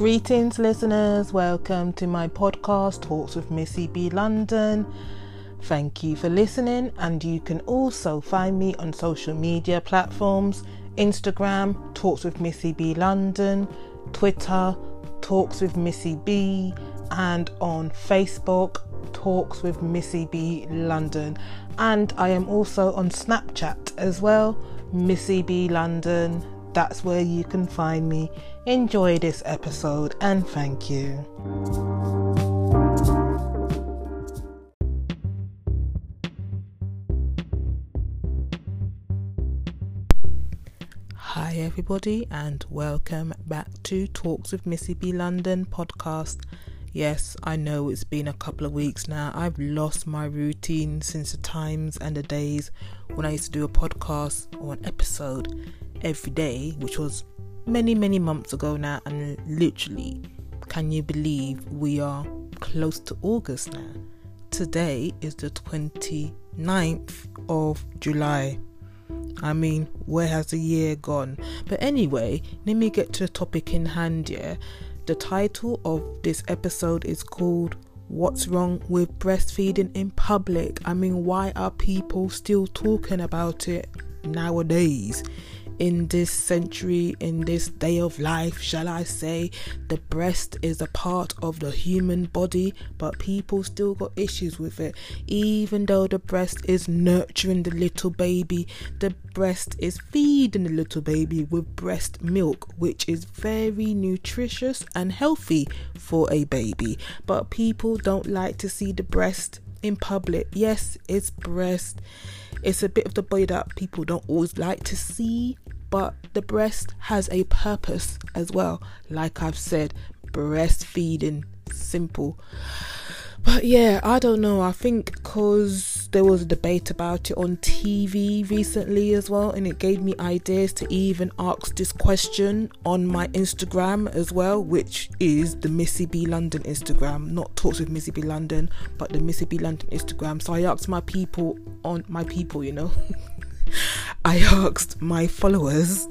Greetings, listeners. Welcome to my podcast, Talks with Missy B London. Thank you for listening, and you can also find me on social media platforms Instagram, Talks with Missy B London, Twitter, Talks with Missy B, and on Facebook, Talks with Missy B London. And I am also on Snapchat as well, Missy B London. That's where you can find me. Enjoy this episode and thank you. Hi, everybody, and welcome back to Talks with Missy B London podcast. Yes, I know it's been a couple of weeks now. I've lost my routine since the times and the days when I used to do a podcast or an episode every day, which was many, many months ago now. And literally, can you believe we are close to August now? Today is the 29th of July. I mean, where has the year gone? But anyway, let me get to the topic in hand here. The title of this episode is called What's Wrong with Breastfeeding in Public? I mean, why are people still talking about it nowadays? In this century, in this day of life, shall I say, the breast is a part of the human body, but people still got issues with it. Even though the breast is nurturing the little baby, the breast is feeding the little baby with breast milk, which is very nutritious and healthy for a baby. But people don't like to see the breast in public. Yes, it's breast. It's a bit of the body that people don't always like to see, but the breast has a purpose as well. Like I've said, breastfeeding, simple. But yeah, I don't know. I think because there was a debate about it on TV recently as well, and it gave me ideas to even ask this question on my Instagram as well, which is the Missy B London Instagram, not Talks with Missy B London, but the Missy B London Instagram. So I asked my people on my people, you know, I asked my followers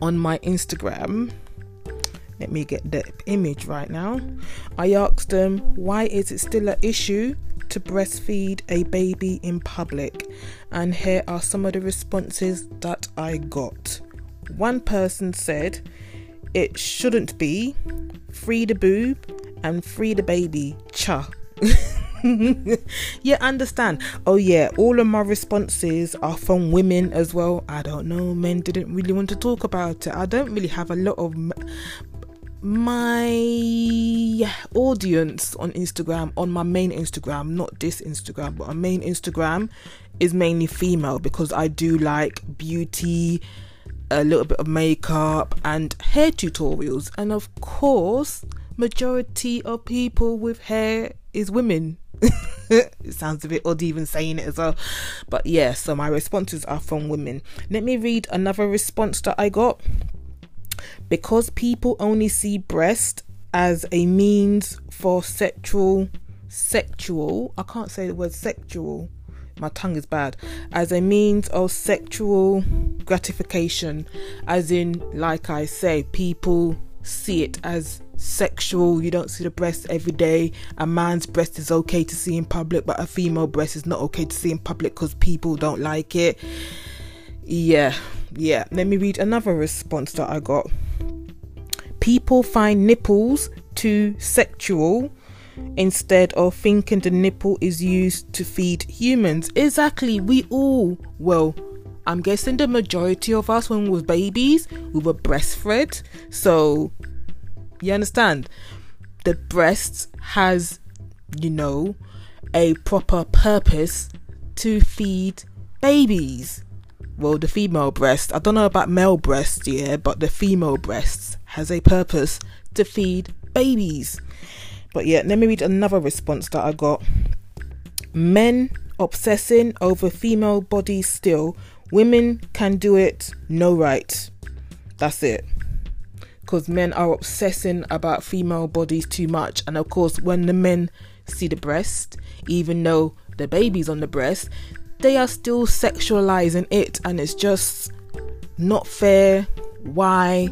on my Instagram. Let me get the image right now. I asked them, why is it still an issue to breastfeed a baby in public? And here are some of the responses that I got. One person said, it shouldn't be. Free the boob and free the baby. Cha. yeah, understand. Oh, yeah, all of my responses are from women as well. I don't know, men didn't really want to talk about it. I don't really have a lot of my audience on Instagram, on my main Instagram, not this Instagram, but my main Instagram is mainly female because I do like beauty, a little bit of makeup, and hair tutorials. And of course, majority of people with hair is women it sounds a bit odd even saying it as well. But yeah, so my responses are from women. Let me read another response that I got. Because people only see breast as a means for sexual sexual I can't say the word sexual my tongue is bad as a means of sexual gratification as in like I say people see it as sexual. You don't see the breast every day. A man's breast is okay to see in public, but a female breast is not okay to see in public because people don't like it. Yeah, yeah. Let me read another response that I got. People find nipples too sexual instead of thinking the nipple is used to feed humans. Exactly, we all, well, I'm guessing the majority of us when we were babies, we were breastfed. So you understand? The breast has, you know, a proper purpose to feed babies. Well, the female breast, I don't know about male breasts, yeah, but the female breast has a purpose to feed babies. But yeah, let me read another response that I got. Men obsessing over female bodies still, women can do it, no right. That's it because men are obsessing about female bodies too much. And of course, when the men see the breast, even though the baby's on the breast, they are still sexualizing it, and it's just not fair. Why?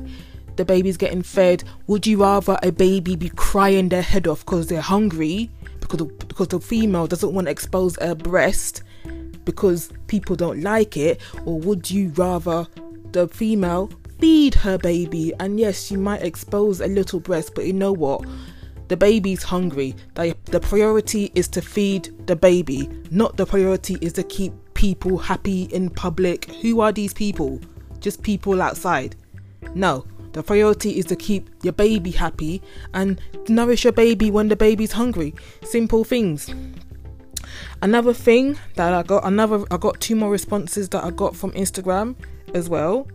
the baby's getting fed, would you rather a baby be crying their head off because they're hungry because the, because the female doesn't want to expose her breast because people don't like it, or would you rather the female feed her baby? And yes, you might expose a little breast, but you know what? The baby's hungry. The, the priority is to feed the baby, not the priority is to keep people happy in public. Who are these people? Just people outside. No, the priority is to keep your baby happy and nourish your baby when the baby's hungry. Simple things. Another thing that I got another I got two more responses that I got from Instagram as well.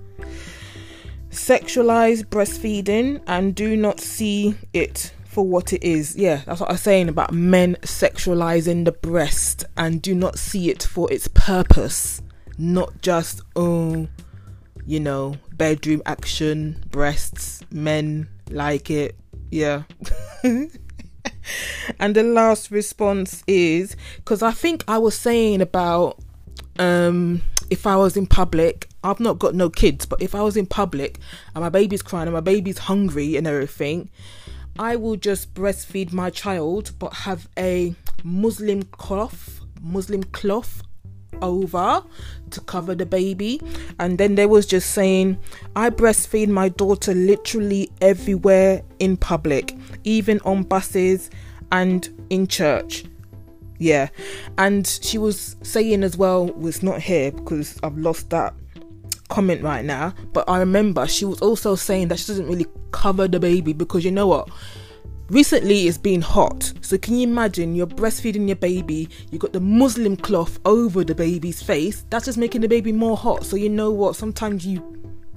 Sexualize breastfeeding and do not see it for what it is. Yeah, that's what I was saying about men sexualizing the breast and do not see it for its purpose. Not just, oh, you know, bedroom action, breasts, men like it. Yeah. and the last response is because I think I was saying about um if I was in public, I've not got no kids, but if I was in public and my baby's crying and my baby's hungry and everything, I will just breastfeed my child but have a muslin cloth, muslin cloth over to cover the baby. And then there was just saying, I breastfeed my daughter literally everywhere in public, even on buses and in church. Yeah. And she was saying as well, was not here because I've lost that comment right now. But I remember she was also saying that she doesn't really cover the baby because you know what? Recently, it's been hot, so can you imagine you're breastfeeding your baby, you got the muslin cloth over the baby's face, that's just making the baby more hot. So, you know what? Sometimes you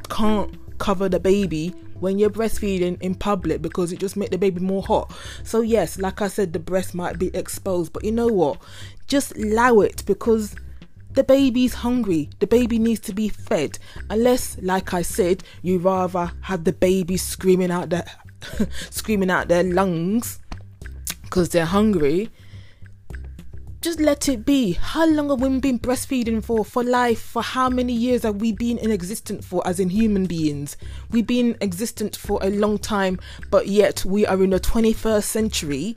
can't cover the baby when you're breastfeeding in public because it just make the baby more hot. So yes, like I said, the breast might be exposed, but you know what? Just allow it because the baby's hungry. The baby needs to be fed. Unless, like I said, you rather have the baby screaming out the screaming out their lungs because they're hungry. Just let it be. How long have women been breastfeeding for? For life? For how many years have we been in existence for as in human beings? We've been existent for a long time, but yet we are in the 21st century.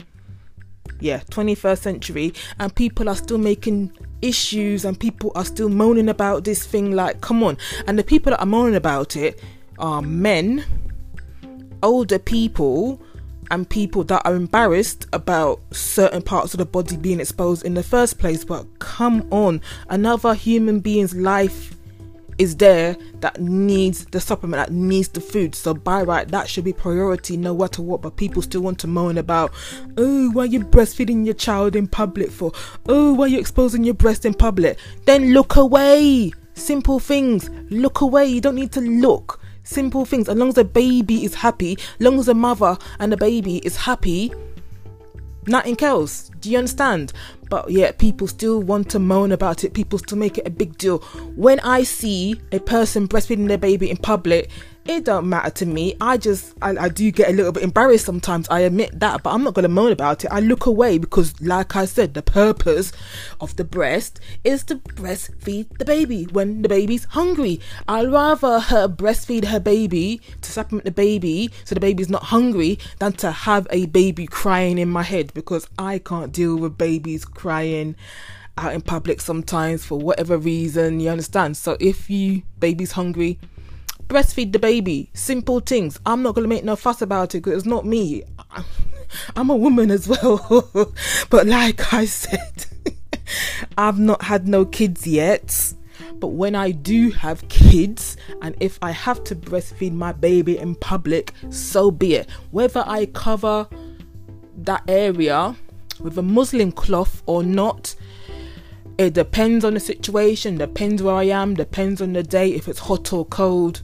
Yeah, 21st century, and people are still making issues and people are still moaning about this thing. Like, come on. And the people that are moaning about it are men older people and people that are embarrassed about certain parts of the body being exposed in the first place. But come on, another human being's life is there that needs the supplement, that needs the food. So by right, that should be priority no matter what. But people still want to moan about, oh, why are you breastfeeding your child in public for? Oh, why are you exposing your breast in public? Then look away. Simple things. Look away. You don't need to look. Simple things. As long as the baby is happy, as long as the mother and the baby is happy, nothing else. Do you understand? But yet people still want to moan about it. People still make it a big deal. When I see a person breastfeeding their baby in public, it don't matter to me. I just I, I do get a little bit embarrassed sometimes. I admit that, but I'm not gonna moan about it. I look away because, like I said, the purpose of the breast is to breastfeed the baby when the baby's hungry. I'd rather her breastfeed her baby to supplement the baby so the baby's not hungry than to have a baby crying in my head because I can't deal with babies crying out in public sometimes for whatever reason. You understand? So if you baby's hungry breastfeed the baby. Simple things. I'm not gonna make no fuss about it because it's not me. I'm a woman as well. but like I said, I've not had no kids yet. But when I do have kids, and if I have to breastfeed my baby in public, so be it. Whether I cover that area with a muslin cloth or not, it depends on the situation, depends where I am, depends on the day, if it's hot or cold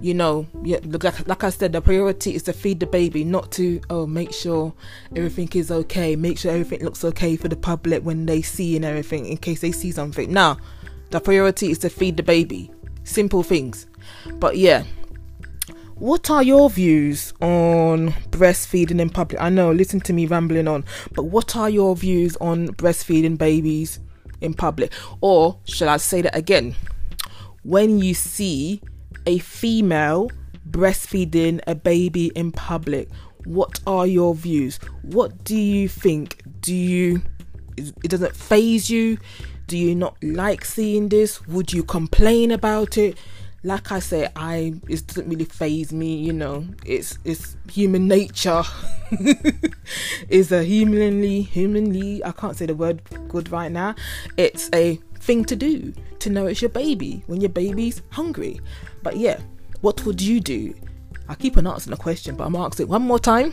you know, yeah, like, like I said, the priority is to feed the baby, not to oh make sure everything is okay, make sure everything looks okay for the public when they see and everything, in case they see something. Now, the priority is to feed the baby. Simple things. But yeah, what are your views on breastfeeding in public? I know, listen to me rambling on, but what are your views on breastfeeding babies in public? Or should I say that again? When you see a female breastfeeding a baby in public. What are your views? What do you think? Do you it doesn't faze you? Do you not like seeing this? Would you complain about it? Like I say, I it doesn't really faze me, you know. It's it's human nature. is a humanly humanly I can't say the word good right now. It's a thing to do to nourish your baby when your baby's hungry. But yeah, what would you do? I keep on asking a question, but I'm asking it one more time.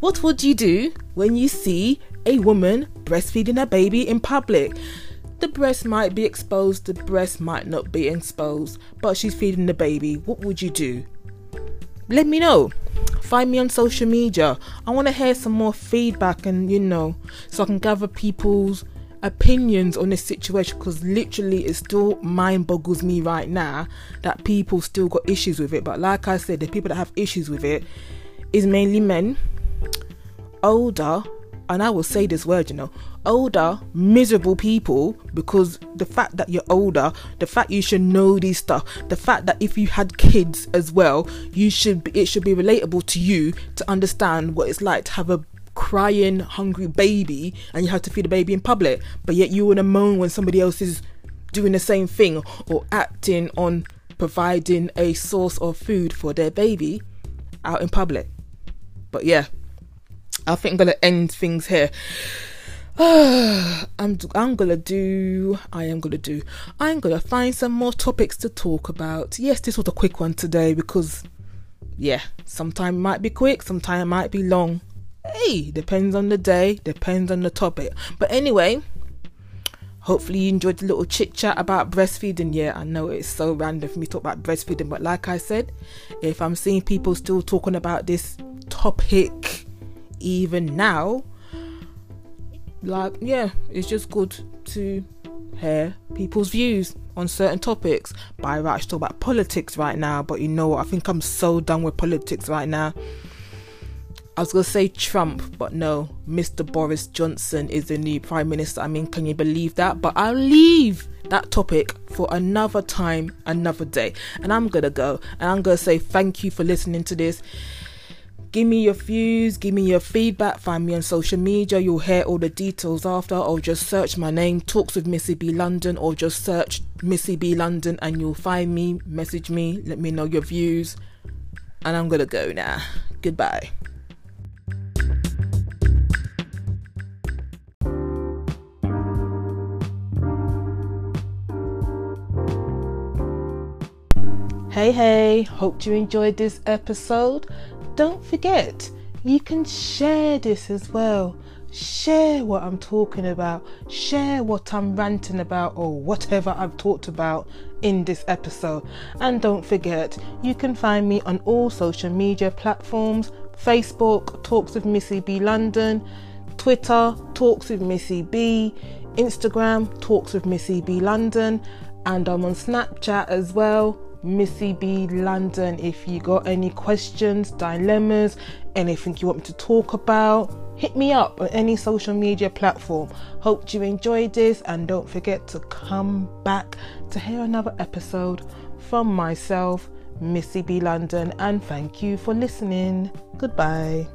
What would you do when you see a woman breastfeeding a baby in public? The breast might be exposed, the breast might not be exposed, but she's feeding the baby. What would you do? Let me know. Find me on social media. I want to hear some more feedback and, you know, so I can gather people's opinions on this situation because literally it still mind boggles me right now that people still got issues with it. But like I said, the people that have issues with it is mainly men, older, and I will say this word, you know, older, miserable people because the fact that you're older, the fact you should know these stuff, the fact that if you had kids as well, you should be, it should be relatable to you to understand what it's like to have a crying, hungry baby and you have to feed the baby in public, but yet you want to moan when somebody else is doing the same thing or acting on providing a source of food for their baby out in public. But yeah, I think I'm gonna end things here. I'm I'm gonna do I am gonna do I'm gonna find some more topics to talk about. Yes, this was a quick one today because yeah, sometime might be quick, sometime might be long hey, depends on the day, depends on the topic. But anyway, hopefully you enjoyed the little chit chat about breastfeeding. Yeah, I know it's so random for me to talk about breastfeeding, but like I said, if I'm seeing people still talking about this topic even now, like yeah, it's just good to hear people's views on certain topics. By right, should talk about politics right now, but you know what? I think I'm so done with politics right now. I was going to say Trump, but no, Mr. Boris Johnson is the new Prime Minister. I mean, can you believe that? But I'll leave that topic for another time, another day. And I'm going to go and I'm going to say thank you for listening to this. Give me your views, give me your feedback, find me on social media. You'll hear all the details after, or just search my name, Talks with Missy B London, or just search Missy B London and you'll find me. Message me, let me know your views. And I'm going to go now. Goodbye. Hey, hey, hope you enjoyed this episode. Don't forget, you can share this as well. Share what I'm talking about, share what I'm ranting about, or whatever I've talked about in this episode. And don't forget, you can find me on all social media platforms Facebook, Talks with Missy B London, Twitter, Talks with Missy B, Instagram, Talks with Missy B London, and I'm on Snapchat as well Missy B London. If you got any questions, dilemmas, anything you want me to talk about, hit me up on any social media platform. Hope you enjoyed this and don't forget to come back to hear another episode from myself, Missy B London, and thank you for listening. Goodbye.